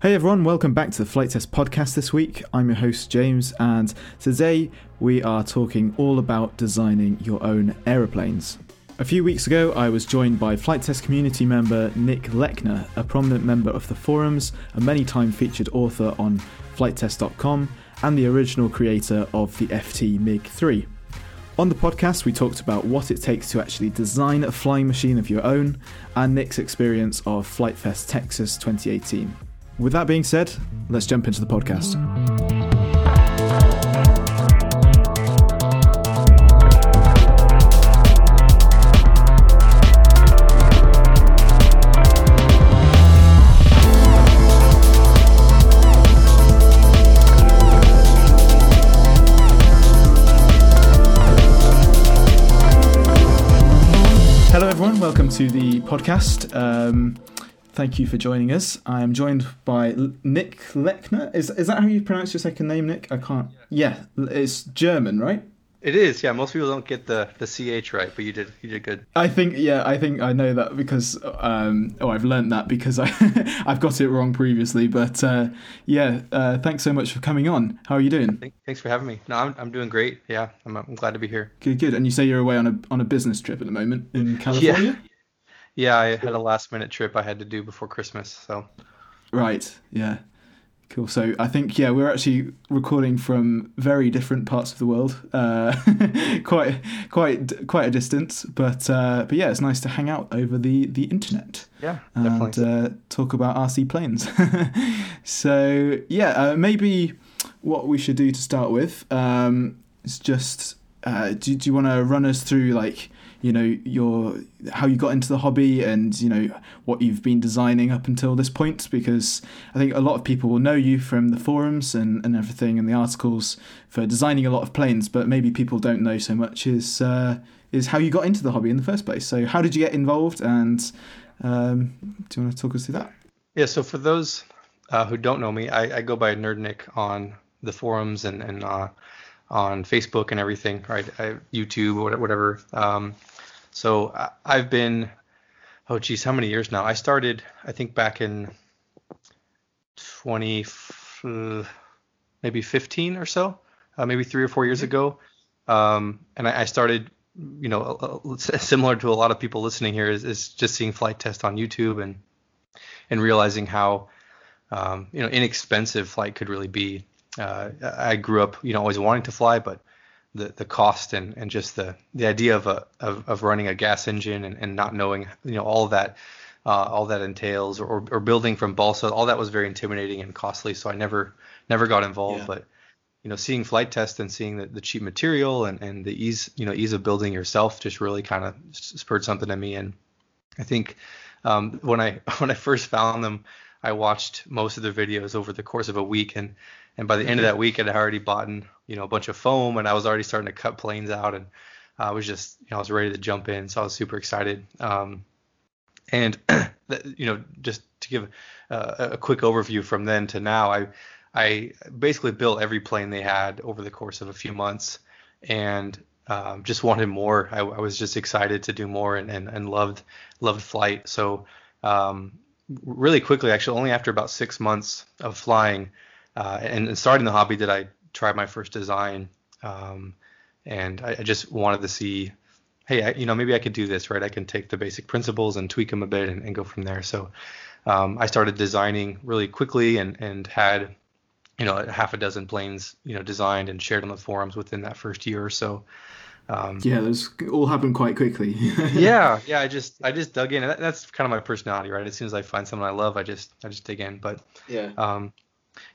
Hey everyone, welcome back to the Flite Test podcast this week. I'm your host James, and today we are talking all about designing your own aeroplanes. A few weeks ago, I was joined by Flite Test community member Nick Lechner, a prominent member of the forums, a many time featured author on flitetest.com, and the original creator of the FT MiG 3. On the podcast, we talked about what it takes to actually design a flying machine of your own and Nick's experience of Flite Fest Texas 2018. With that being said, let's jump into the podcast. Hello, everyone. Welcome to the podcast. Um, thank you for joining us. I am joined by L- Nick Lechner. Is is that how you pronounce your second name, Nick? I can't. Yeah, it's German, right? It is, yeah. Most people don't get the the ch right, but you did you did good. I think yeah, I think I know that because um, oh, I've learned that because I I've got it wrong previously. But uh, yeah, uh, thanks so much for coming on. How are you doing? Thanks for having me. No, I'm I'm doing great. Yeah, I'm I'm glad to be here. Good, good. And you say you're away on a on a business trip at the moment in California. Yeah, I had a last minute trip I had to do before Christmas, so. Right. Yeah. Cool. So I think yeah, we're actually recording from very different parts of the world, uh, quite quite quite a distance. But uh, but yeah, it's nice to hang out over the the internet. Yeah, and uh, talk about RC planes. so yeah, uh, maybe what we should do to start with um, is just uh, do do you want to run us through like you know your how you got into the hobby and you know what you've been designing up until this point because I think a lot of people will know you from the forums and, and everything and the articles for designing a lot of planes but maybe people don't know so much is uh, is how you got into the hobby in the first place so how did you get involved and um, do you want to talk us through that yeah so for those uh, who don't know me I, I go by Nerdnick on the forums and, and uh, on Facebook and everything, right? I, YouTube or whatever. Um, so I've been, oh geez, how many years now? I started, I think back in 20, maybe 15 or so, uh, maybe three or four years mm-hmm. ago. Um, and I, I, started, you know, similar to a lot of people listening here, is, is just seeing Flite Test on YouTube and and realizing how, um, you know, inexpensive flight could really be. Uh, I grew up, you know, always wanting to fly, but the, the cost and, and just the, the idea of a of, of running a gas engine and, and not knowing you know all that uh, all that entails or, or building from balsa all that was very intimidating and costly so I never never got involved. Yeah. but you know seeing Flite Test and seeing the, the cheap material and, and the ease you know ease of building yourself just really kind of spurred something in me. And I think um, when I when I first found them I watched most of their videos over the course of a week. And and by the end of that week, I'd already bought you know a bunch of foam, and I was already starting to cut planes out, and I was just you know I was ready to jump in, so I was super excited. Um, and you know just to give uh, a quick overview from then to now, I I basically built every plane they had over the course of a few months, and um, just wanted more. I, I, was just excited to do more and, and, and loved loved flight. So um, really quickly, actually, only after about six months of flying, uh, and, and, starting the hobby did I try my first design, um, and I, I, just wanted to see, hey, I, you know, maybe I could do this, right? I can take the basic principles and tweak them a bit and, and go from there. So um, I started designing really quickly and and had, you know, half a dozen planes, you know, designed and shared on the forums within that first year or so. Um, yeah, those all happened quite quickly. yeah, yeah. I just I just dug in. That's kind of my personality, right? As soon as I find something I love, I just I just dig in. But yeah, um,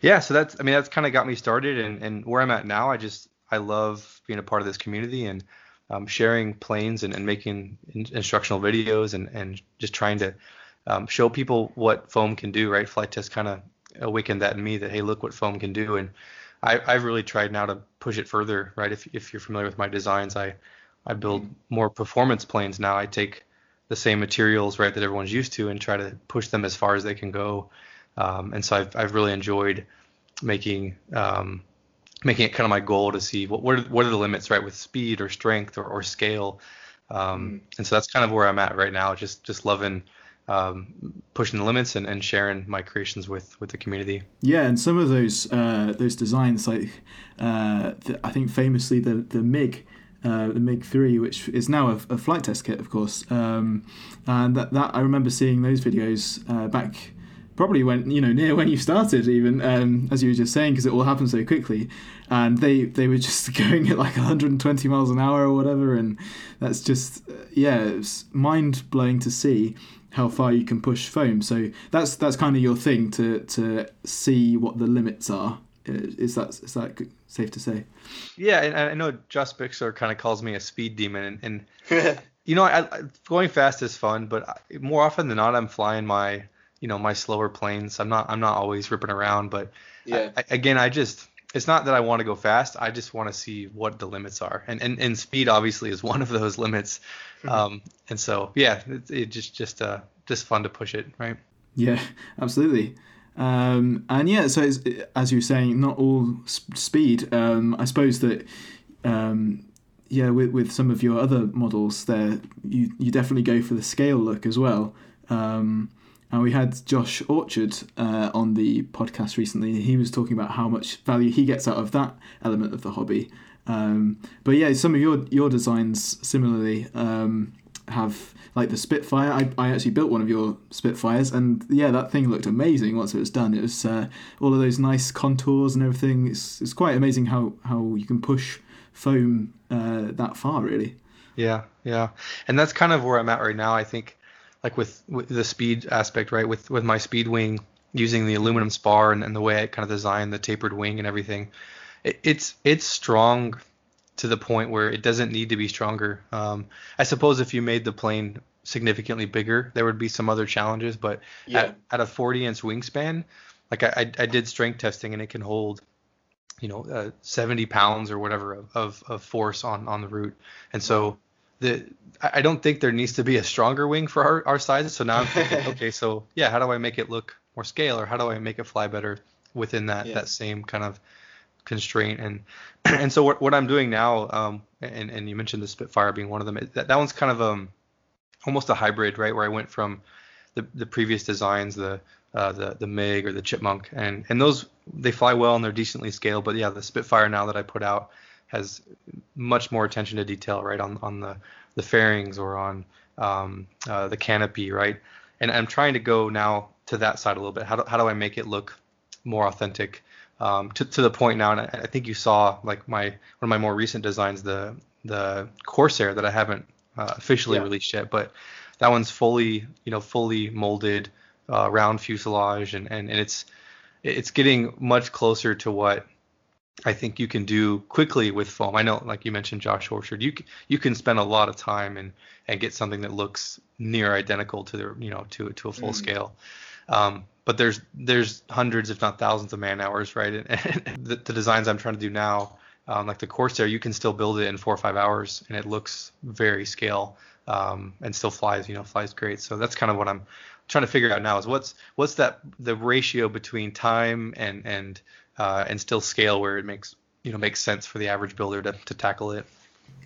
yeah, so that's I mean that's kind of got me started, and and where I'm at now, I just I love being a part of this community and um, sharing planes and, and making in, instructional videos and and just trying to um, show people what foam can do. Right, Flite Test kind of awakened that in me that hey, look what foam can do, and I, I've really tried now to push it further. Right, if if you're familiar with my designs, I I build more performance planes now. I take the same materials right that everyone's used to and try to push them as far as they can go um, and so I've, I've really enjoyed making um, making it kind of my goal to see what what are, what are the limits right with speed or strength or, or scale um, mm. and so that's kind of where I'm at right now just just loving um, pushing the limits and, and sharing my creations with with the community. Yeah, and some of those uh, those designs, like uh, the, I think famously the the MiG. Uh, the MiG three, which is now a, a, Flite Test kit, of course, um, and that, that I remember seeing those videos uh, back probably when you know near when you started even um, as you were just saying because it all happened so quickly. And they they were just going at like 120 miles an hour or whatever. And that's just uh, yeah it's mind blowing to see how far you can push foam. So that's that's kind of your thing to to see what the limits are. Is that is that safe to say? Yeah and i know josh bixler kind of calls me a speed demon. And, and you know I, I, going fast is fun but more often than not i'm flying my you know my slower planes. I'm not I'm not always ripping around, but yeah. I, again, I just it's not that I want to go fast. I just want to see what the limits are, and and, and speed obviously is one of those limits. Mm-hmm. Um, and so yeah, it, it just just uh just fun to push it, right? Yeah, absolutely. Um, and yeah, so as you were saying, not all speed. Um, I suppose that um, yeah, with with some of your other models, there you you definitely go for the scale look as well. Um, and we had Josh Orchard uh, on the podcast recently. He was talking about how much value he gets out of that element of the hobby. Um, but yeah, some of your your designs similarly um, have like the Spitfire. I, I actually built one of your Spitfires, and yeah, that thing looked amazing once it was done. It was uh, all of those nice contours and everything. It's it's quite amazing how how you can push foam uh, that far, really. Yeah, yeah, and that's kind of where I'm at right now. I think like with, with the speed aspect, right? With with my speed wing using the aluminum spar and, and the way I kind of designed the tapered wing and everything, it, it's it's strong to the point where it doesn't need to be stronger. Um, I suppose if you made the plane significantly bigger, there would be some other challenges, but yeah. at, at a 40 inch wingspan, like I, I did strength testing and it can hold you know uh, 70 pounds or whatever of, of, of, force on on the root and so the I don't think there needs to be a stronger wing for our, our sizes. So now I'm thinking, okay, so yeah, how do I make it look more scale, or how do I make it fly better within that yeah. that same kind of constraint? And and so what, what I'm doing now, um, and and you mentioned the Spitfire being one of them. That that one's kind of um almost a hybrid, right? Where I went from the the previous designs, the uh, the the MiG or the Chipmunk, and and those they fly well and they're decently scaled. But yeah, the Spitfire now that I put out has much more attention to detail, right, on on the the fairings or on um, uh, the canopy, right? And I'm trying to go now to that side a little bit. How do, how do I make it look more authentic? Um, to, to the point now, and I, I, think you saw like my one of my more recent designs, the the Corsair that I haven't uh, officially yeah. released yet, but that one's fully you know fully molded uh, round fuselage, and, and and it's it's getting much closer to what I think you can do quickly with foam. I know, like you mentioned, Josh Orchard, you you can spend a lot of time and and get something that looks near identical to the you know to to a full mm. scale. Um, but there's there's hundreds, if not thousands, of man hours, right? And, and the, the, designs I'm trying to do now, um, like the Corsair, you can still build it in four or five hours, and it looks very scale um, and still flies. You know, flies great. So that's kind of what I'm trying to figure out now is what's what's that the ratio between time and and uh, and still scale where it makes you know makes sense for the average builder to, to tackle it.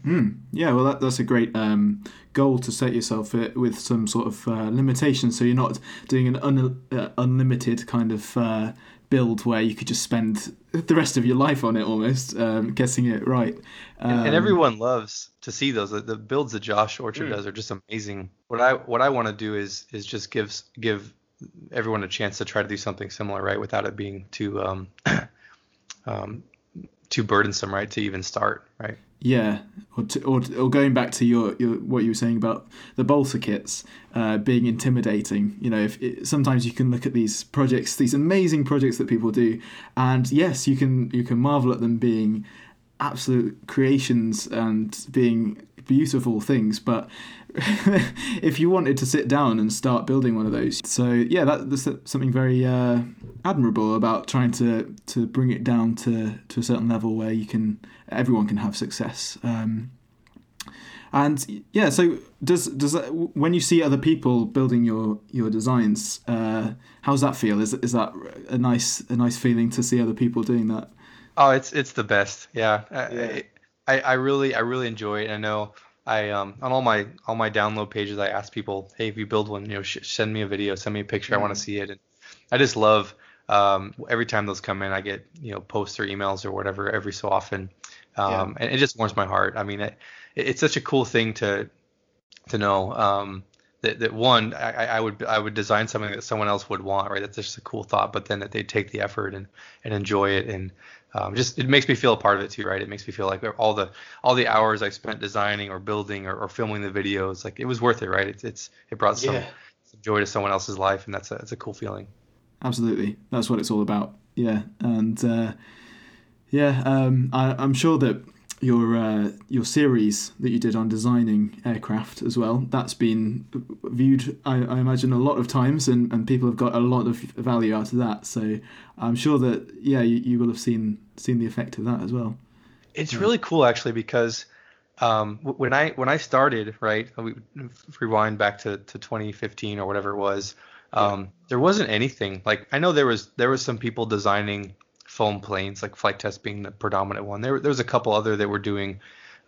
Mm, yeah, well, that, that's a great um, goal to set yourself with some sort of uh, limitation, so you're not doing an un- uh, unlimited kind of uh, build where you could just spend the rest of your life on it almost um, guessing it right. Um, and, and, um, everyone loves to see those. The, the builds that Josh Orchard mm. does are just amazing. What I what I want to do is is just give give everyone a chance to try to do something similar, right, without it being too um, um, too burdensome, right, to even start, right? Yeah, or, to, or, or going back to your, your what you were saying about the bolter kits uh, being intimidating. You know, if it, sometimes you can look at these projects, these amazing projects that people do, and yes, you can you can marvel at them being absolute creations and being beautiful things, but if you wanted to sit down and start building one of those, so yeah, that, that's something very uh, admirable about trying to to bring it down to to a certain level where you can everyone can have success. Um, and yeah, so does does that when you see other people building your your designs, uh, how's that feel? Is is that a nice a nice feeling to see other people doing that? Oh, it's it's the best. Yeah, yeah. I, I, I really I really enjoy it. I know I um, on all my all my download pages, I ask people, hey, if you build one, you know, sh- send me a video, send me a picture, mm-hmm. I want to see it. And I just love um, every time those come in, I get you know posts or emails or whatever every so often, um, yeah. and it just warms my heart. I mean, it, it's such a cool thing to to know um, that, that one I, I would I would design something that someone else would want, right? That's just a cool thought, but then that they take the effort and and enjoy it and um, just it makes me feel a part of it too, right? It makes me feel like all the all the hours I spent designing or building or, or filming the videos, like it was worth it, right? It's it's it brought some, yeah. some joy to someone else's life, and that's a that's a cool feeling. Absolutely, that's what it's all about. Yeah, and uh, yeah, um, I, I'm sure that your uh, your series that you did on designing aircraft as well. That's been viewed, I, I, imagine, a lot of times, and, and people have got a lot of value out of that. So I'm sure that yeah, you, you will have seen seen the effect of that as well. It's yeah. really cool actually because um, when I when I started, right, we rewind back to, to 2015 or whatever it was. Um, yeah. There wasn't anything like I know there was there was some people designing foam planes, like Flite Test being the predominant one. There, there was a couple other that were doing,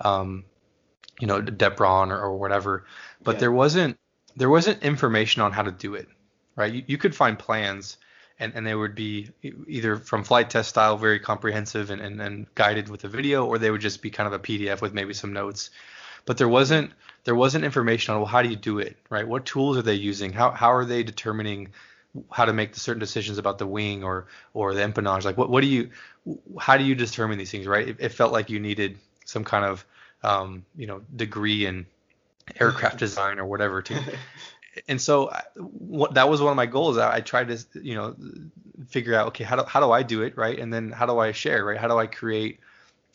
um, you know, Depron or, or whatever, but yeah. there wasn't there wasn't information on how to do it, right? You, you could find plans, and, and they would be either from Flite Test style, very comprehensive and, and, and guided with a video, or they would just be kind of a PDF with maybe some notes. But there wasn't there wasn't information on well how do you do it, right? What tools are they using? How how are they determining how to make the certain decisions about the wing or or the empennage. Like what what do you how do you determine these things right? It, it felt like you needed some kind of um, you know degree in aircraft design or whatever to and so what that was one of my goals. I, I tried to you know figure out okay how do, how do I do it right? And then how do I share right? How do I create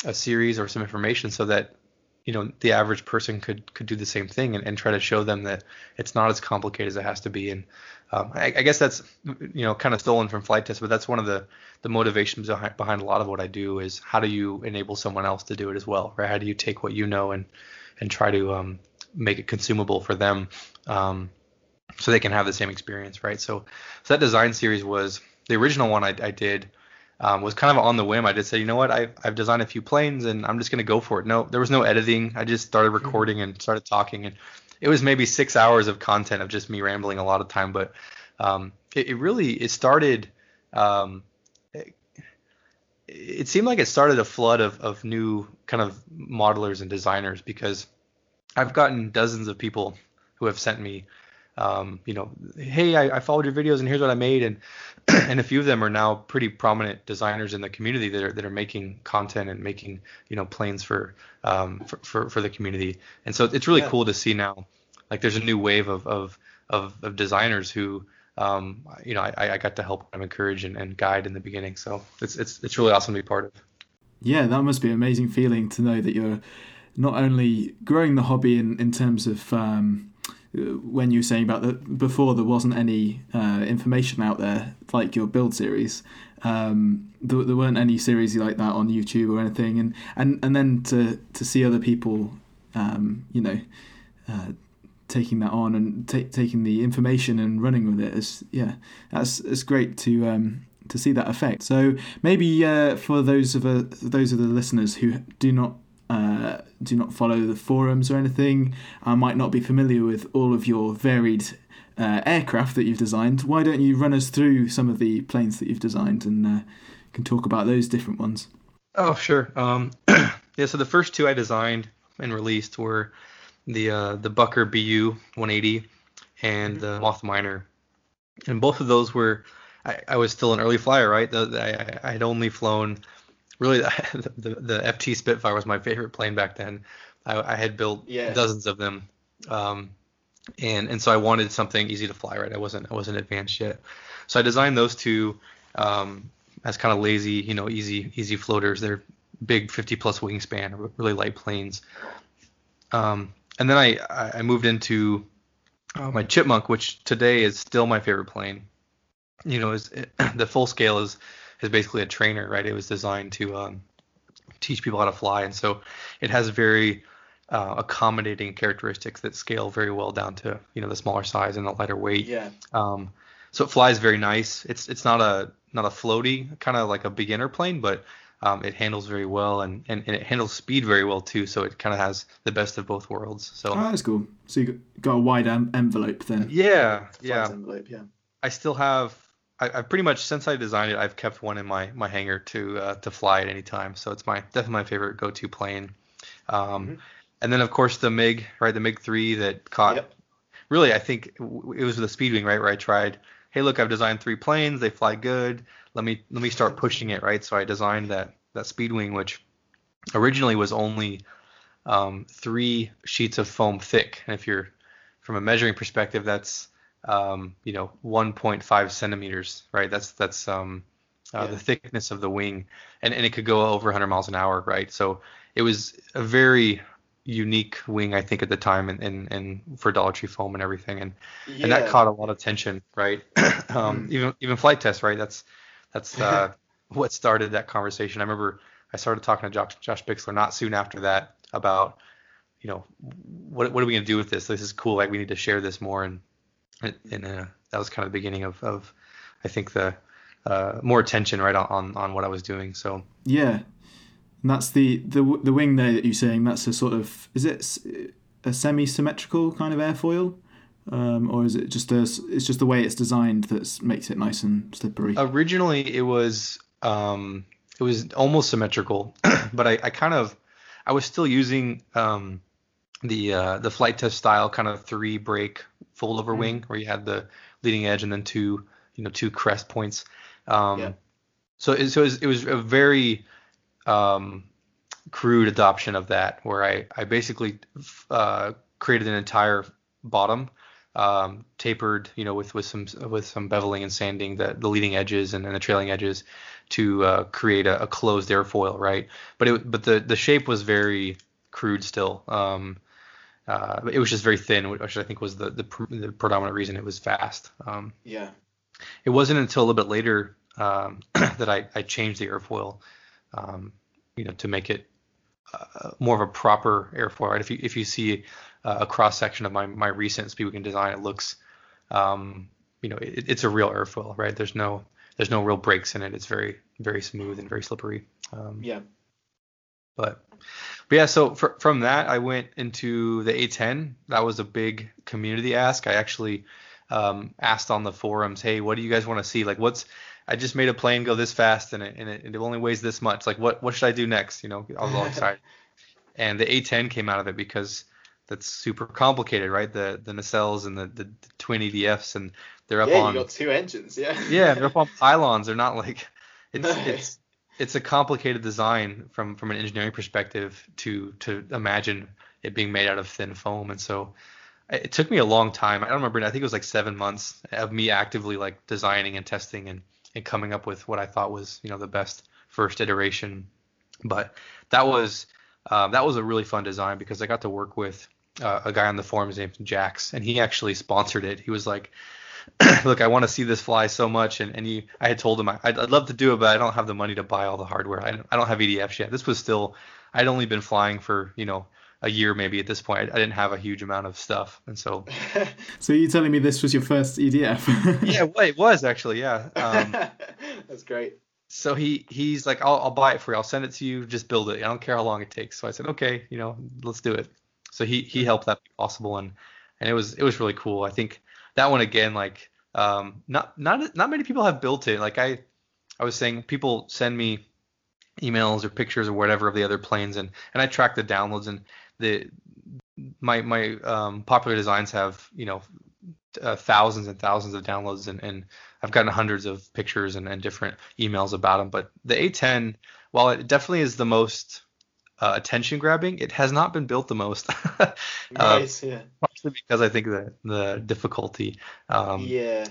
a series or some information so that you know the average person could could do the same thing and, and try to show them that it's not as complicated as it has to be. And um, I, I, guess that's you know kind of stolen from Flite Test, but that's one of the the motivations behind, behind a lot of what I do is how do you enable someone else to do it as well, right? How do you take what you know and and try to um, make it consumable for them, um, so they can have the same experience, right? So so that design series was the original one I, I did. Um, was kind of on the whim. I just said, you know what, I've, I've designed a few planes and I'm just going to go for it. No, there was no editing. I just started mm-hmm. recording and started talking. And it was maybe six hours of content of just me rambling a lot of time, but um, it, it, really it started. Um, it, it, seemed like it started a flood of, of new kind of modelers and designers because I've gotten dozens of people who have sent me, um, you know, hey, I, I, followed your videos and here's what I made, and and a few of them are now pretty prominent designers in the community that are that are making content and making you know planes for um, for, for, for the community, and so it's really yeah. cool to see now like there's a new wave of of of, of designers who um, you know I, I got to help them encourage and, and guide in the beginning. So it's it's it's really awesome to be part of. Yeah, that must be an amazing feeling to know that you're not only growing the hobby in, in terms of um, when you were saying about that before there wasn't any uh, information out there like your build series um, there, there, weren't any series like that on youtube or anything and and, and then to, to see other people um, you know uh, taking that on and t- taking the information and running with it is yeah that's it's great to um, to see that effect. So maybe uh, for those of uh, those of the listeners who do not uh, do not follow the forums or anything, I might not be familiar with all of your varied uh, aircraft that you've designed. Why don't you run us through some of the planes that you've designed and uh, can talk about those different ones? Oh sure. Um, yeah. So the first two I designed and released were the uh, the Bucker BU 180 and the Moth Minor, and both of those were I, I was still an early flyer, right? The, the, I, I had only flown really the, the, the FT Spitfire was my favorite plane back then. I, I had built yeah. dozens of them, um, and and so I wanted something easy to fly, right? I wasn't I wasn't advanced yet, so I designed those two um, as kind of lazy, you know, easy easy floaters. They're big 50 plus wingspan, really light planes. Um, and then I I moved into uh, my Chipmunk, which today is still my favorite plane. You know, is the full scale is is basically a trainer, right? It was designed to um, teach people how to fly, and so it has very uh, accommodating characteristics that scale very well down to you know the smaller size and the lighter weight. Yeah. Um, so it flies very nice. It's it's not a not a floaty kind of like a beginner plane, but Um, it handles very well and, and, and, it handles speed very well too. So it kind of has the best of both worlds. So oh, that's cool. So you got a wide envelope then. Yeah, yeah. Envelope, yeah. I still have. I, have pretty much since I designed it, I've kept one in my my hangar to uh, to fly at any time. So it's my definitely my favorite go-to plane. Um, mm-hmm. And then of course the MiG, right? The MiG three that caught. Yep. Really, I think it was the Speedwing, right? Where I tried. Hey, look, I've designed three planes. They fly good. Let me let me start pushing it, right? So I designed that that Speedwing, which originally was only um, three sheets of foam thick. And if you're from a measuring perspective, that's um, you know 1.5 centimeters, right? That's that's um, uh, yeah. the thickness of the wing, and and it could go over 100 miles an hour, right? So it was a very unique wing, I think, at the time, and and, and for Dollar Tree foam and everything, and yeah. and that caught a lot of attention, right? um, mm. Even even Flite Test, right? That's that's uh, what started that conversation. I remember I started talking to Josh, Josh Bixler not soon after that about, you know, what what are we gonna do with this? This is cool. Like we need to share this more, and and uh, that was kind of the beginning of of I think the uh, more attention right on on what I was doing. So yeah, and that's the the the wing there that you're saying. That's a sort of is it a semi-symmetrical kind of airfoil? Um, or is it just a, it's just the way it's designed that makes it nice and slippery? Originally, it was um, it was almost symmetrical, but I, I, kind of I was still using um, the uh, the Flite Test style kind of three break fold over mm-hmm. wing where you had the leading edge and then two you know two crest points. Um, yeah. So it, so it was, it was a very um, crude adoption of that where I I basically uh, created an entire bottom um, tapered, you know, with with some with some beveling and sanding the the leading edges and, and the trailing edges to uh, create a, a, closed airfoil, right? But it but the the shape was very crude still. Um, uh, it was just very thin, which I think was the the, the predominant reason it was fast. Um, yeah. It wasn't until a little bit later um, that I, I changed the airfoil, um, you know, to make it uh, more of a proper airfoil. Right? If you if you see uh, a cross section of my my recent Speedwing design, it looks, um, you know, it, it's a real airfoil, right? There's no there's no real breaks in it. It's very very smooth and very slippery. Um, yeah. But but yeah, so for, from that I went into the A10. That was a big community ask. I actually um, asked on the forums, hey, what do you guys want to see? Like, what's I just made a plane go this fast and it, and it, it only weighs this much. Like, what what should I do next? You know, I was all excited. and the A10 came out of it because that's super complicated, right? The the nacelles and the, the, the twin EDFs and they're up yeah, on. Yeah, you got two engines, yeah. yeah, they're up on pylons. They're not like it's no. it's it's a complicated design from from an engineering perspective to to imagine it being made out of thin foam, and so it took me a long time. I don't remember. I think it was like seven months of me actively like designing and testing and and coming up with what I thought was you know the best first iteration. But that was um, that was a really fun design because I got to work with uh, a guy on the forums named Jax, and he actually sponsored it. He was like, "Look, I want to see this fly so much," and and he, I had told him I, would I'd love to do it, but I don't have the money to buy all the hardware. I don't, I don't have EDFs yet. This was still, I'd only been flying for you know a year maybe at this point. I, I didn't have a huge amount of stuff, and so. so you telling me this was your first EDF? yeah, well, it was actually. Yeah. Um, That's great. So he he's like, I'll, I'll buy it for you. I'll send it to you. Just build it. I don't care how long it takes. So I said, okay, you know, let's do it. So he he helped that be possible, and and it was it was really cool. I think that one again, like um, not not not many people have built it. Like I I was saying, people send me emails or pictures or whatever of the other planes, and and I track the downloads, and the my my um, popular designs have you know uh, thousands and thousands of downloads, and, and I've gotten hundreds of pictures and, and different emails about them. But the A10, while it definitely is the most uh, attention grabbing. It has not been built the most. uh, nice, yeah. Partially because I think the the difficulty. Um, yeah.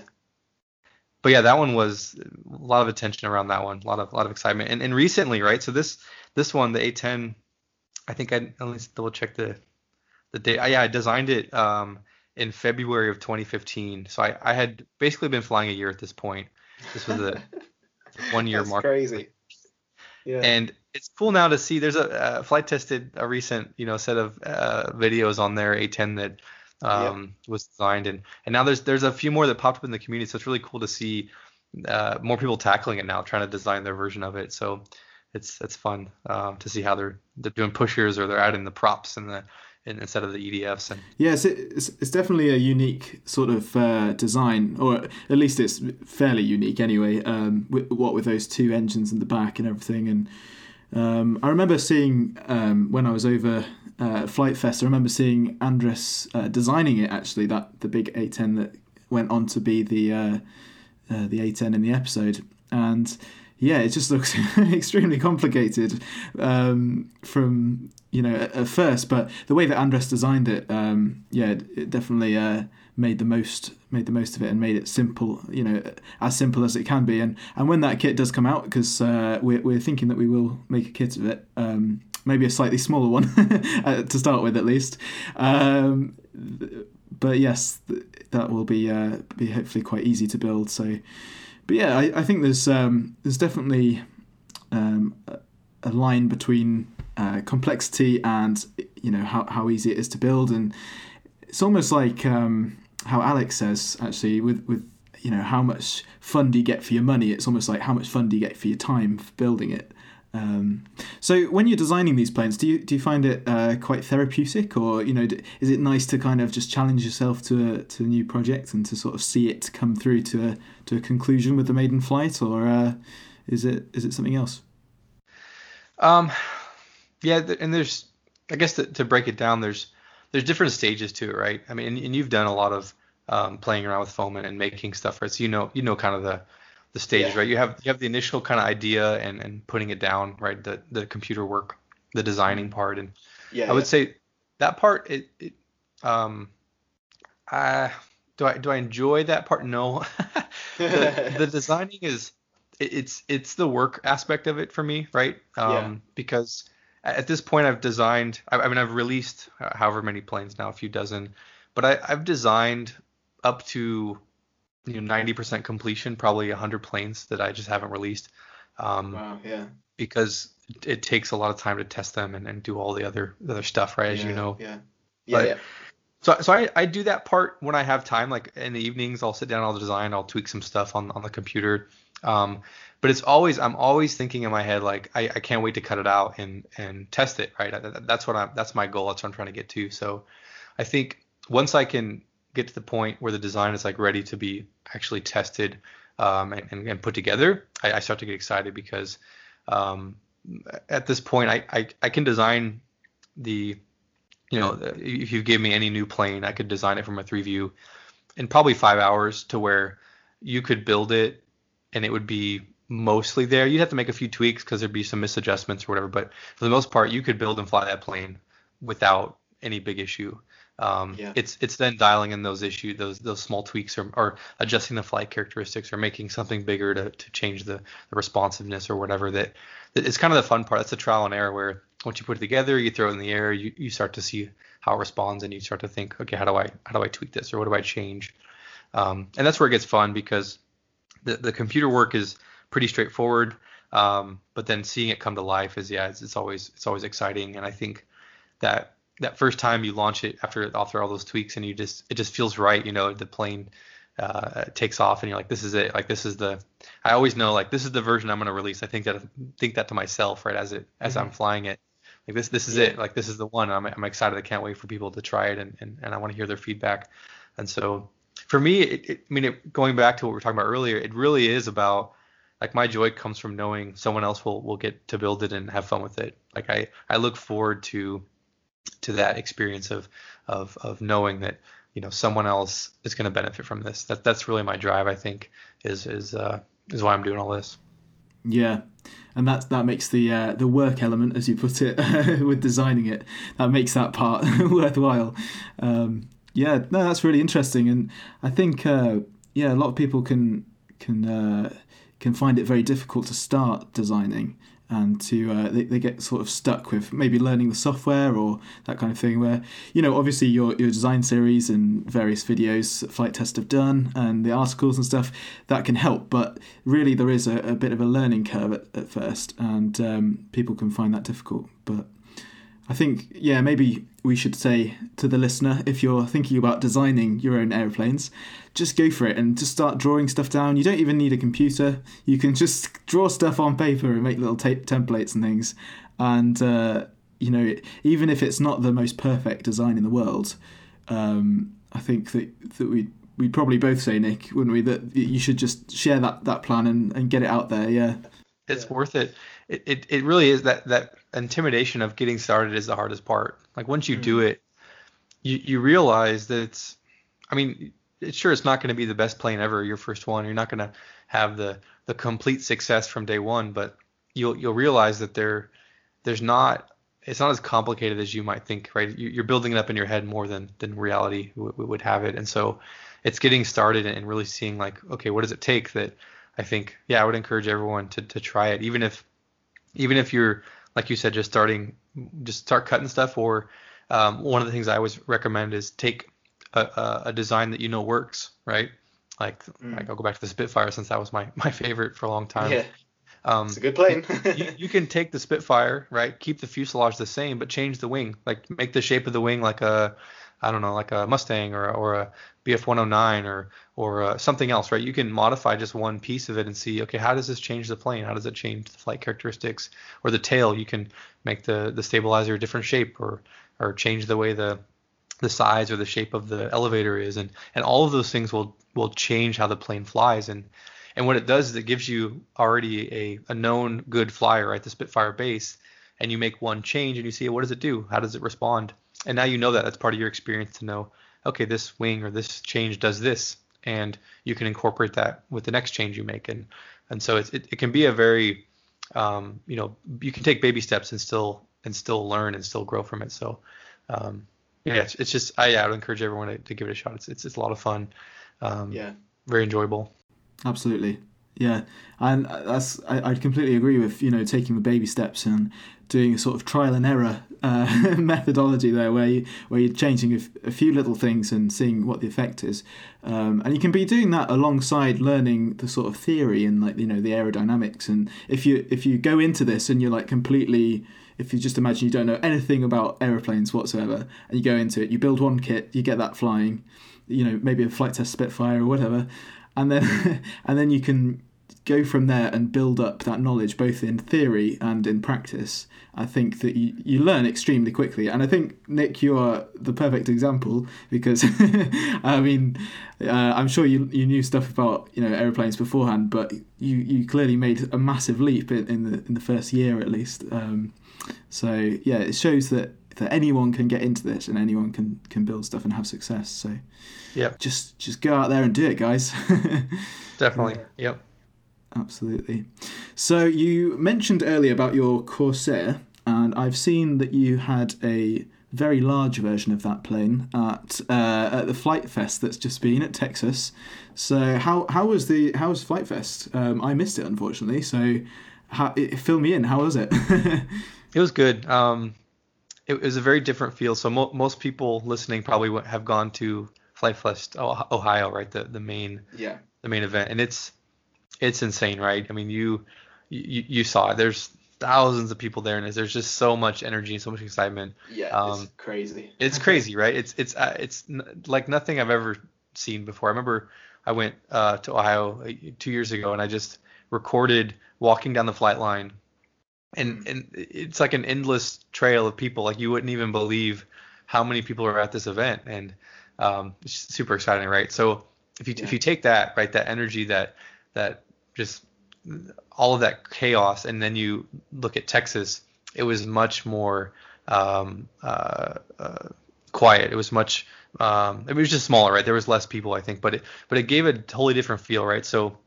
But yeah, that one was a lot of attention around that one, a lot of a lot of excitement. And, and recently, right? So this this one, the A10, I think I at least double check the the date. Uh, yeah, I designed it um, in February of 2015. So I, I had basically been flying a year at this point. This was a one year mark. Crazy. Yeah. And it's cool now to see. There's a uh, Flite Tested a recent you know set of uh, videos on their A10 that um, yep. was designed, and and now there's there's a few more that popped up in the community. So it's really cool to see uh, more people tackling it now, trying to design their version of it. So it's it's fun um, to see how they're they're doing pushers or they're adding the props and the in, instead of the EDFs. And yes, it's, it's definitely a unique sort of uh, design, or at least it's fairly unique anyway. Um, with, what with those two engines in the back and everything, and um, I remember seeing um, when I was over uh, Flite Fest. I remember seeing Andres uh, designing it actually. That the big A10 that went on to be the uh, uh the A10 in the episode, and yeah, it just looks extremely complicated um, from you know at, at, first, but the way that Andres designed it, um, yeah, it, it definitely uh, made the most made the most of it and made it simple, you know, as simple as it can be. And and when that kit does come out, because uh, we're we're thinking that we will make a kit of it. Um, maybe a slightly smaller one uh, to start with, at least. Um, but yes, that will be uh, be hopefully quite easy to build. So but yeah, I, I think there's um, there's definitely um, a line between uh, complexity and you know how, how easy it is to build, and it's almost like um, how Alex says actually with with you know how much fun do you get for your money? It's almost like how much fun do you get for your time for building it. Um, so when you're designing these planes, do you do you find it uh, quite therapeutic, or you know, is it nice to kind of just challenge yourself to a, to a new project and to sort of see it come through to a to a conclusion with the maiden flight, or uh, is it is it something else? Um, yeah, and there's I guess to, to break it down, there's there's different stages to it, right? I mean, and, and you've done a lot of um, playing around with foam and, and making stuff, right? So you know you know kind of the the stages, yeah. right? You have you have the initial kind of idea and and putting it down, right? The the computer work, the designing part, and yeah, I would yeah. say that part it, it um uh do I do I enjoy that part? No. the, the, designing is it, it's it's the work aspect of it for me, right? Um, yeah. Because at this point, I've designed. I, I mean, I've released however many planes now, a few dozen, but I, I've designed up to you know 90% completion, probably 100 planes that I just haven't released. Um, wow, yeah. Because it takes a lot of time to test them and, and do all the other other stuff, right? As yeah, you know. Yeah. Yeah. But, yeah. So, so I, I do that part when I have time. Like in the evenings, I'll sit down, I'll design, I'll tweak some stuff on, on the computer. Um, but it's always I'm always thinking in my head like I, I can't wait to cut it out and and test it. Right. That's what I'm. That's my goal. That's what I'm trying to get to. So, I think once I can get to the point where the design is like ready to be actually tested um, and, and, put together, I, I, start to get excited because um, at this point I, I, I can design the you know if you give me any new plane I could design it from a three view in probably five hours to where you could build it and it would be mostly there. You'd have to make a few tweaks because there'd be some misadjustments or whatever, but for the most part, you could build and fly that plane without any big issue. Um, yeah. It's it's then dialing in those issues, those those small tweaks, or, or adjusting the flight characteristics, or making something bigger to, to change the, the responsiveness or whatever. That, that it's kind of the fun part. That's the trial and error where once you put it together, you throw it in the air, you, you start to see how it responds, and you start to think, okay, how do I how do I tweak this, or what do I change? Um, and that's where it gets fun because the the computer work is pretty straightforward. Um, but then seeing it come to life is yeah, it's, it's always it's always exciting, and I think that that first time you launch it after after all those tweaks and you just it just feels right you know the plane uh, takes off and you're like this is it like this is the I always know like this is the version I'm going to release I think that think that to myself right as it as mm-hmm. I'm flying it like this this is yeah. it like this is the one I'm, I'm excited I can't wait for people to try it and and, and I want to hear their feedback and so for me it, it, I mean it, going back to what we were talking about earlier it really is about like my joy comes from knowing someone else will will get to build it and have fun with it like I I look forward to to that experience of of of knowing that you know someone else is going to benefit from this. That that's really my drive. I think is is uh, is why I'm doing all this. Yeah, and that that makes the uh, the work element, as you put it, with designing it, that makes that part worthwhile. Um, yeah, no, that's really interesting, and I think uh, yeah, a lot of people can can uh, can find it very difficult to start designing and to uh, they, they get sort of stuck with maybe learning the software or that kind of thing where you know obviously your, your design series and various videos Flite Test have done and the articles and stuff that can help but really there is a, a bit of a learning curve at, at first and um, people can find that difficult but I think, yeah, maybe we should say to the listener if you're thinking about designing your own aeroplanes, just go for it and just start drawing stuff down. You don't even need a computer. You can just draw stuff on paper and make little tape templates and things. And, uh, you know, even if it's not the most perfect design in the world, um, I think that, that we we'd probably both say, Nick, wouldn't we, that you should just share that, that plan and, and get it out there. Yeah. It's yeah. worth it. It, it. it really is that, that intimidation of getting started is the hardest part. Like once you mm-hmm. do it, you, you realize that it's, I mean, it's sure it's not going to be the best plane ever, your first one. You're not going to have the, the complete success from day one, but you'll, you'll realize that there, there's not, it's not as complicated as you might think, right? You, are building it up in your head more than, than reality would have it. And so it's getting started and really seeing like, okay, what does it take that I think, yeah, I would encourage everyone to, to try it. Even if, even if you're, like you said, just starting, just start cutting stuff. Or um, one of the things I always recommend is take a, a design that you know works, right? Like, mm. like I'll go back to the Spitfire since that was my, my favorite for a long time. Yeah. Um, it's a good plane. you, you, can take the Spitfire, right? Keep the fuselage the same, but change the wing. Like make the shape of the wing like a, I don't know, like a Mustang or or a BF 109 or or uh, something else, right? You can modify just one piece of it and see, okay, how does this change the plane? How does it change the flight characteristics? Or the tail, you can make the the stabilizer a different shape or or change the way the the size or the shape of the elevator is and and all of those things will will change how the plane flies and and what it does is it gives you already a, a known good flyer right the spitfire base and you make one change and you see what does it do how does it respond and now you know that. That's part of your experience to know okay this wing or this change does this and you can incorporate that with the next change you make. And and so it, it, it can be a very um, you know you can take baby steps and still and still learn and still grow from it. So um, yeah it's, it's just I, yeah, I would encourage everyone to, to, give it a shot. It's, it's, it's a lot of fun. Um, yeah. very enjoyable. Absolutely yeah, and that's I, I completely agree with you know taking the baby steps and doing a sort of trial and error uh, methodology there, where you where you're changing a, f- a few little things and seeing what the effect is, um, and you can be doing that alongside learning the sort of theory and like you know the aerodynamics. And if you if you go into this and you're like completely if you just imagine you don't know anything about aeroplanes whatsoever and you go into it, you build one kit, you get that flying, you know maybe a Flite Test Spitfire or whatever, and then and then you can go from there and build up that knowledge both in theory and in practice. I think that you, you learn extremely quickly. And i think nick you are the perfect example because i mean uh, i'm sure you, you knew stuff about you know aeroplanes beforehand but you, you clearly made a massive leap in, in the in the first year at least. Um, so yeah it shows that that anyone can get into this and anyone can can build stuff and have success. So yeah just just go out there and do it guys. Definitely. Yep. Absolutely. So you mentioned earlier about your corsair and i've seen that you had a very large version of that plane at uh, at the Flite Fest that's just been at texas. So how how was the how was Flite Fest? Um, i missed it unfortunately. So how, fill me in. How was it? It was good. Um, it was a very different feel. So mo- most people listening probably have gone to Flite Fest Ohio, right? The the main yeah the main event, and it's it's insane, right? I mean, you you, you saw it. There's thousands of people there, and there's just so much energy and so much excitement. Yeah, um, it's crazy. it's crazy, right? It's it's uh, it's n- like nothing I've ever seen before. I remember I went uh, to Ohio uh, two years ago, and I just recorded walking down the flight line and and it's like an endless trail of people. Like you wouldn't even believe how many people are at this event, and um, it's super exciting, right? So if you yeah. if you take that right, that energy, that that just all of that chaos, and then you look at Texas, it was much more um, uh, uh, quiet. It was much um, it was just smaller, right? There was less people, I think, but it but it gave a totally different feel, right? So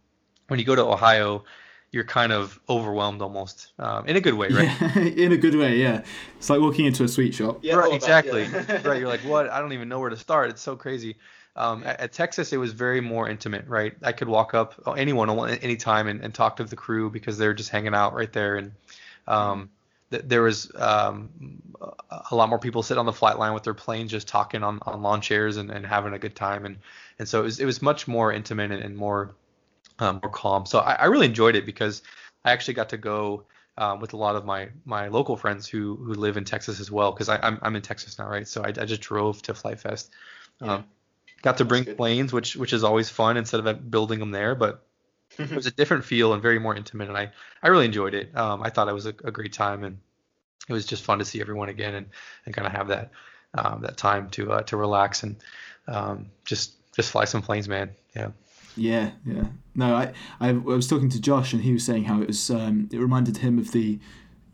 when you go to Ohio you're kind of overwhelmed almost um, in a good way, right? Yeah, in a good way, yeah. It's like walking into a sweet shop. Yeah, right, exactly. yeah. right, you're like, what? I don't even know where to start. It's so crazy. Um, at, at, Texas, it was very more intimate, right? I could walk up uh, anyone anytime and, and talk to the crew because they're just hanging out right there, and um, th- there was um, a lot more people sitting on the flight line with their planes, just talking on, on lawn chairs and, and having a good time, and and so it was it was much more intimate and, and more um, more calm. So I, I, really enjoyed it because I actually got to go um, with a lot of my my local friends who who live in Texas as well because I'm I'm in Texas now, right? So I, I just drove to Flite Fest. Yeah. Um, got to bring planes, which which is always fun instead of building them there, but it was a different feel and very more intimate, and I I really enjoyed it. Um, I thought it was a, a, great time, and it was just fun to see everyone again and and kind of have that um, that time to uh, to relax and um, just just fly some planes, man. Yeah. Yeah, yeah. No, I, I, I was talking to Josh and he was saying how it was um, it reminded him of the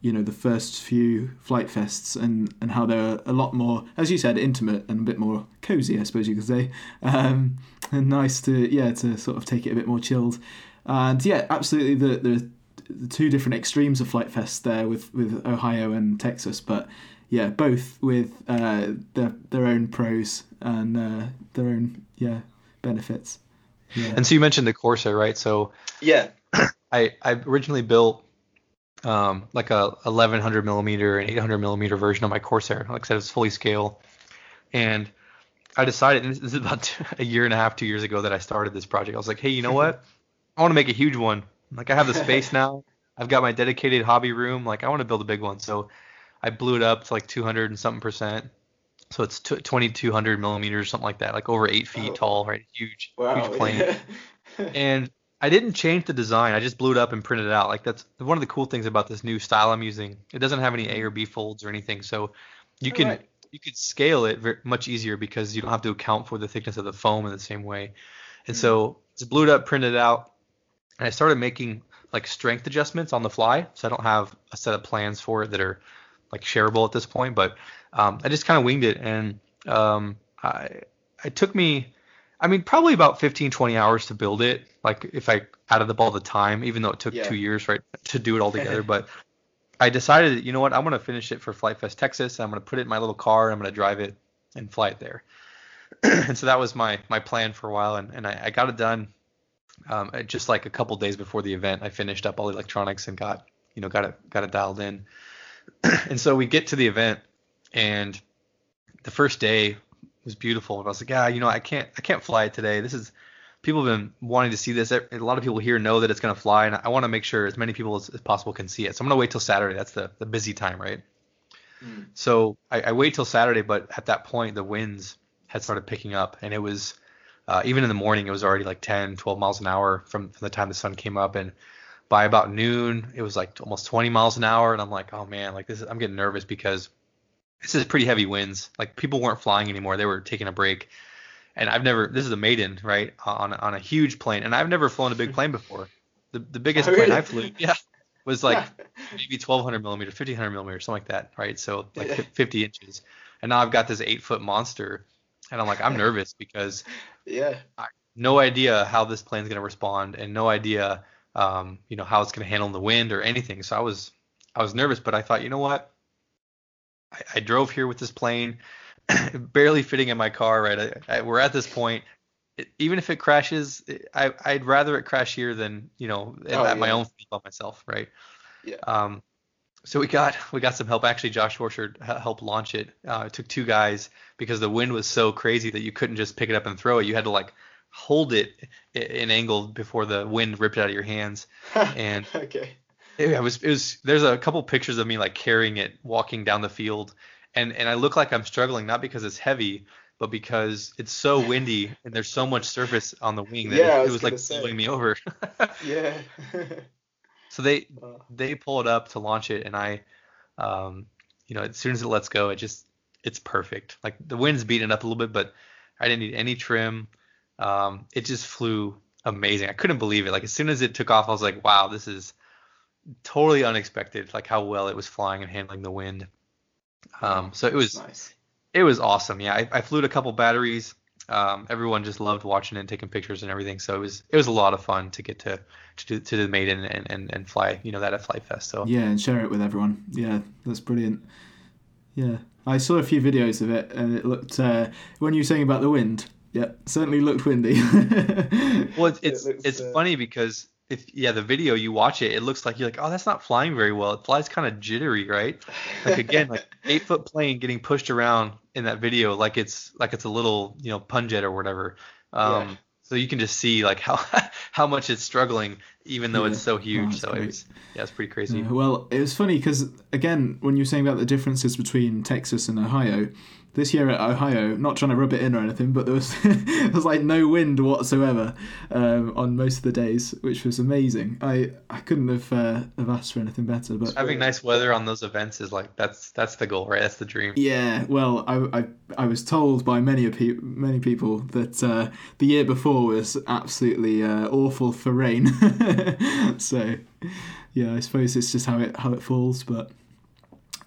you know the first few Flite Fests and and how they're a lot more as you said intimate and a bit more cozy I suppose you could say. Um, and nice to yeah to sort of take it a bit more chilled. And yeah absolutely the the, the two different extremes of Flite Fests there with with Ohio and Texas but yeah both with uh, their their own pros and uh, their own yeah benefits yeah. And so you mentioned the Corsair, right? So yeah, I I originally built um, like a 1100 millimeter and 800 millimeter version of my Corsair. Like I said, it's fully scale, and I decided, and this is about a year and a half, two years ago that I started this project. I was like, hey, you know what? I want to make a huge one. Like I have the space now. I've got my dedicated hobby room. Like I want to build a big one. So I blew it up to like 200 and something percent so it's t- 2200 millimeters, something like that, like over eight feet oh. tall, right? Huge, wow. huge plane. and I didn't change the design. I just blew it up and printed it out. Like that's one of the cool things about this new style I'm using. It doesn't have any A or B folds or anything, so you can right. you could scale it very, much easier because you don't have to account for the thickness of the foam in the same way. And mm-hmm. so just blew it up, printed it out, and I started making like strength adjustments on the fly. So I don't have a set of plans for it that are like shareable at this point, but um, I just kind of winged it, and um, I, it took me, I mean, probably about 15, 20 hours to build it. Like if I added up all the time, even though it took yeah. two years, right, to do it all together. but I decided, you know what, I'm gonna finish it for Flite Fest Texas. I'm gonna put it in my little car. I'm gonna drive it and fly it there. and so that was my my plan for a while, and, and I, I got it done. Um, just like a couple days before the event, I finished up all the electronics and got you know got it got it dialed in. and so we get to the event, and the first day was beautiful. And I was like, yeah, you know, I can't I can't fly it today. This is people have been wanting to see this. A lot of people here know that it's going to fly, and I want to make sure as many people as, as, possible can see it. So I'm going to wait till Saturday. That's the, the busy time, right? Mm. So I, I, wait till Saturday, but at that point, the winds had started picking up, and it was uh, even in the morning, it was already like 10, 12 miles an hour from, from the time the sun came up, and by about noon, it was like almost 20 miles an hour, and I'm like, oh man, like this, is, I'm getting nervous because this is pretty heavy winds. Like people weren't flying anymore; they were taking a break. And I've never. This is a maiden, right, on on a huge plane, and I've never flown a big plane before. The the biggest oh, plane I flew, yeah, was like maybe 1200 millimeter, 1500 millimeter, something like that, right? So like 50 inches. And now I've got this eight foot monster, and I'm like, I'm nervous because yeah, I, no idea how this plane's gonna respond, and no idea, um, you know, how it's gonna handle the wind or anything. So I was I was nervous, but I thought, you know what, I, I drove here with this plane, barely fitting in my car. Right, I, I, we're at this point. It, even if it crashes, I, I'd rather it crash here than you know oh, at yeah. my own feet by myself. Right. Yeah. Um, so we got we got some help. Actually, Josh Forsher helped launch it. Uh, it took two guys because the wind was so crazy that you couldn't just pick it up and throw it. You had to like hold it in angle before the wind ripped out of your hands. And okay it was it was there's a couple pictures of me like carrying it walking down the field and and I look like I'm struggling not because it's heavy but because it's so windy and there's so much surface on the wing that yeah, it, it was, was like say. blowing me over. yeah. so they they pull it up to launch it and I um you know as soon as it lets go it just it's perfect. Like the wind's beating up a little bit but I didn't need any trim. Um it just flew amazing. I couldn't believe it. Like as soon as it took off I was like wow this is totally unexpected, like how well it was flying and handling the wind. Um, so it was nice. it was awesome. Yeah, I, I flew a couple batteries. Um, everyone just loved watching it and taking pictures and everything. So it was it was a lot of fun to get to to do to the maiden and, and, and fly you know that at Flite Fest. So yeah, and share it with everyone. Yeah, that's brilliant. Yeah, I saw a few videos of it and it looked uh, when you were saying about the wind. Yeah, certainly looked windy. well, it's it's, it looks, it's uh... funny because if yeah the video you watch it it looks like you're like oh that's not flying very well. It flies kind of jittery right? Like again like eight foot plane getting pushed around in that video like it's like it's a little you know punjet or whatever. Um yeah. so you can just see like how how much it's struggling even though yeah. it's so huge. Oh, so great. it was yeah, it's pretty crazy. Yeah, well, it was funny because again, when you were saying about the differences between Texas and Ohio, this year at Ohio, not trying to rub it in or anything, but there was there was like no wind whatsoever um, on most of the days, which was amazing. I, I couldn't have uh, have asked for anything better. But having nice weather on those events is like that's that's the goal, right? That's the dream. Yeah. Well, I I, I was told by many pe- many people that uh, the year before was absolutely uh, awful for rain. so yeah, I suppose it's just how it how it falls, but.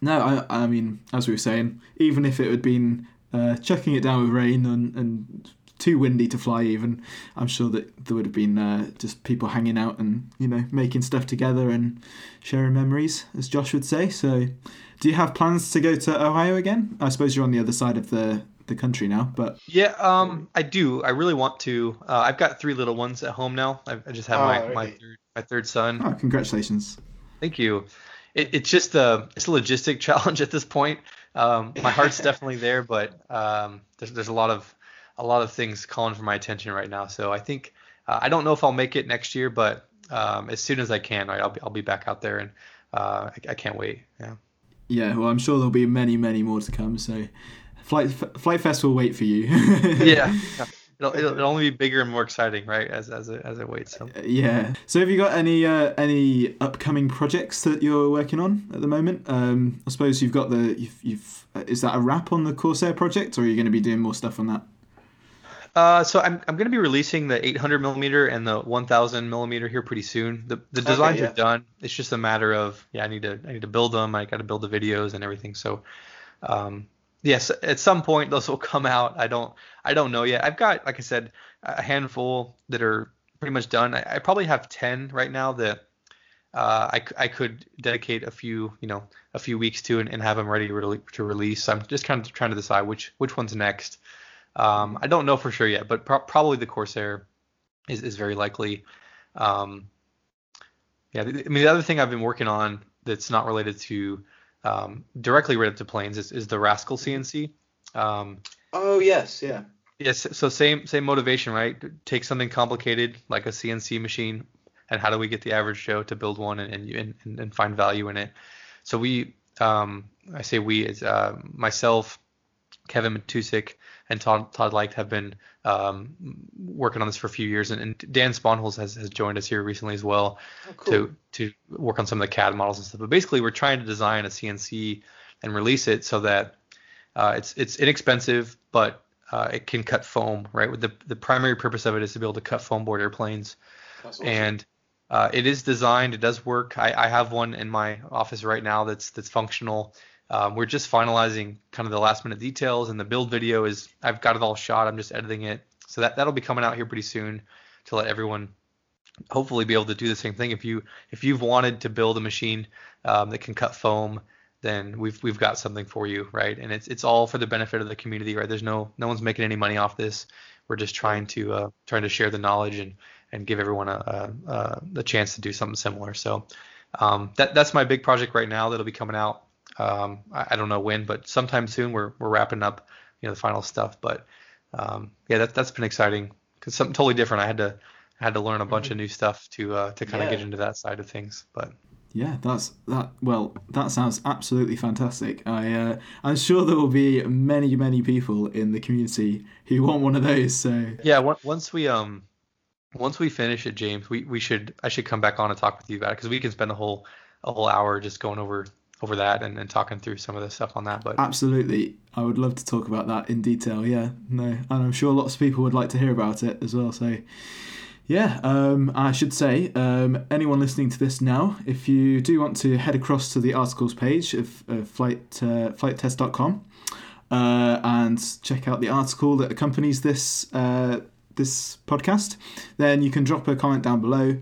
No, I, I mean, as we were saying, even if it had been uh, chucking it down with rain and, and too windy to fly, even, I'm sure that there would have been uh, just people hanging out and you know making stuff together and sharing memories, as Josh would say. So, do you have plans to go to Ohio again? I suppose you're on the other side of the the country now, but yeah, um, I do. I really want to. Uh, I've got three little ones at home now. I, I just have oh, my okay. my third my third son. Oh, congratulations! Thank you it, it's just a it's a logistic challenge at this point. Um, my heart's definitely there, but um, there's there's a lot of a lot of things calling for my attention right now. So I think uh, I don't know if I'll make it next year, but um, as soon as I can, right, I'll be I'll be back out there, and uh, I, I, can't wait. Yeah. Yeah, well, I'm sure there'll be many, many more to come. So, Flight Flite Fest will wait for you. yeah. yeah it'll, it'll, only be bigger and more exciting, right? As as it as it waits. So. Yeah. So have you got any uh, any upcoming projects that you're working on at the moment? Um, I suppose you've got the you've, you've uh, is that a wrap on the Corsair project, or are you going to be doing more stuff on that? Uh, so I'm, I'm going to be releasing the 800 millimeter and the 1000 millimeter here pretty soon. The the designs okay, yeah. are done. It's just a matter of yeah, I need to I need to build them. I got to build the videos and everything. So, um, yes, at some point those will come out. I don't I don't know yet. I've got like I said a handful that are pretty much done. I, I probably have ten right now that uh, I, I could dedicate a few you know a few weeks to and, and have them ready to, release. I'm just kind of trying to decide which which one's next. Um, I don't know for sure yet, but pro- probably the Corsair is, is very likely. Um, yeah, I mean the other thing I've been working on that's not related to um, directly related to planes is, is the Rascal CNC. Um, oh yes, yeah. Yes, so same same motivation, right? Take something complicated like a CNC machine, and how do we get the average Joe to build one and and, and, and find value in it? So we, um, I say we, is uh, myself, Kevin Matusik, and Todd, Todd have been um, working on this for a few years, and, and Dan Sponholz has, has joined us here recently as well oh, cool. to to work on some of the CAD models and stuff. But basically, we're trying to design a CNC and release it so that uh, it's it's inexpensive, but uh, it can cut foam. Right, the the primary purpose of it is to be able to cut foam board airplanes, awesome. and uh, it is designed. It does work. I, I have one in my office right now that's that's functional. Um, we're just finalizing kind of the last minute details, and the build video is I've got it all shot. I'm just editing it, so that that'll be coming out here pretty soon to let everyone hopefully be able to do the same thing. If you if you've wanted to build a machine um, that can cut foam, then we've we've got something for you, right? And it's it's all for the benefit of the community, right? There's no no one's making any money off this. We're just trying to uh, trying to share the knowledge and and give everyone a a, a chance to do something similar. So um, that that's my big project right now that'll be coming out um, I, I, don't know when, but sometime soon we're we're wrapping up, you know, the final stuff. But um, yeah, that that's been exciting because something totally different. I had to I had to learn a bunch of new stuff to uh, to kind of yeah. get into that side of things. But yeah, that's that. Well, that sounds absolutely fantastic. I uh, I'm sure there will be many many people in the community who want one of those. So yeah, once we um once we finish it, James, we, we should I should come back on and talk with you about it because we can spend a whole a whole hour just going over over that and, and talking through some of the stuff on that. But absolutely, I would love to talk about that in detail. Yeah, no, and I'm sure lots of people would like to hear about it as well. So. Yeah, um, I should say, um, anyone listening to this now, if you do want to head across to the articles page of, of flight, uh, flitetest.com uh, and check out the article that accompanies this uh, this podcast, then you can drop a comment down below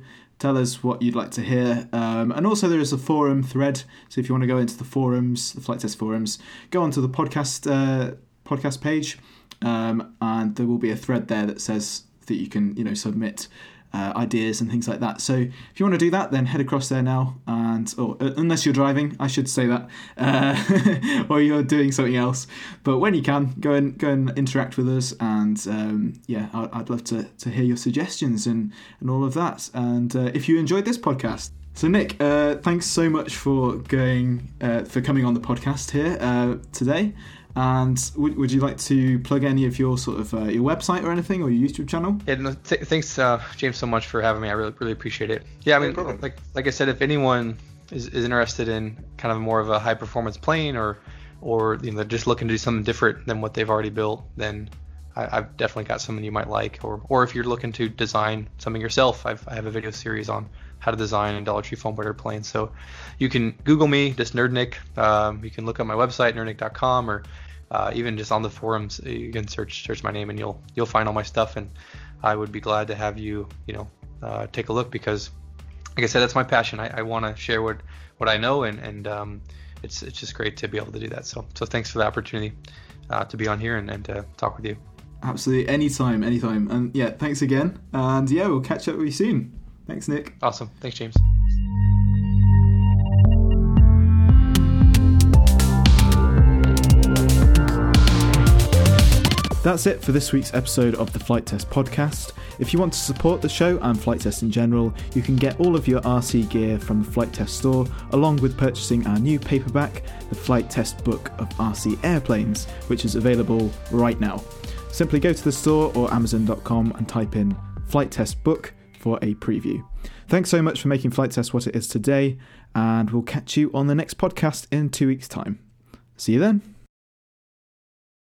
tell us what you'd like to hear. Um, and also, there is a forum thread. So if you want to go into the forums, the Flite Test forums, go onto the podcast uh, podcast page, um, and there will be a thread there that says that you can, you know, submit uh, ideas and things like that. So if you want to do that, then head across there now and uh, unless you're driving, I should say that, uh, or you're doing something else. But when you can, go and go and interact with us, and um, yeah, I, would love to, to hear your suggestions and and all of that. And uh, if you enjoyed this podcast. So Nick, uh, thanks so much for going uh, for coming on the podcast here today. And would, would you like to plug any of your sort of uh, your website or anything or your YouTube channel? Yeah, no, th- thanks, uh, James, so much for having me. I really really appreciate it. Yeah, I mean, no like like I said, if anyone is, is interested in kind of more of a high performance plane or or you know just looking to do something different than what they've already built, then I, have definitely got something you might like. Or or if you're looking to design something yourself, I've, I have a video series on how to design a Dollar Tree foam weather plane. So you can Google me, just Nerdnick. Um, you can look up my website, nerdnick.com, or uh, even just on the forums, you can search search my name and you'll you'll find all my stuff. And I would be glad to have you, you know, uh, take a look because, like I said, that's my passion. I, I want to share what what I know, and and um, it's it's just great to be able to do that. So so thanks for the opportunity uh, to be on here and, and to talk with you. Absolutely, anytime, anytime. And yeah, thanks again. And yeah, we'll catch up with you soon. Thanks, Nick. Awesome. Thanks, James. That's it for this week's episode of the Flite Test podcast. If you want to support the show and Flite Test in general, you can get all of your RC gear from the Flite Test store, along with purchasing our new paperback, the Flite Test Book of RC Airplanes, which is available right now. Simply go to the store or Amazon.com and type in Flite Test Book for a preview. Thanks so much for making Flite Test what it is today, and we'll catch you on the next podcast in two weeks' time. See you then.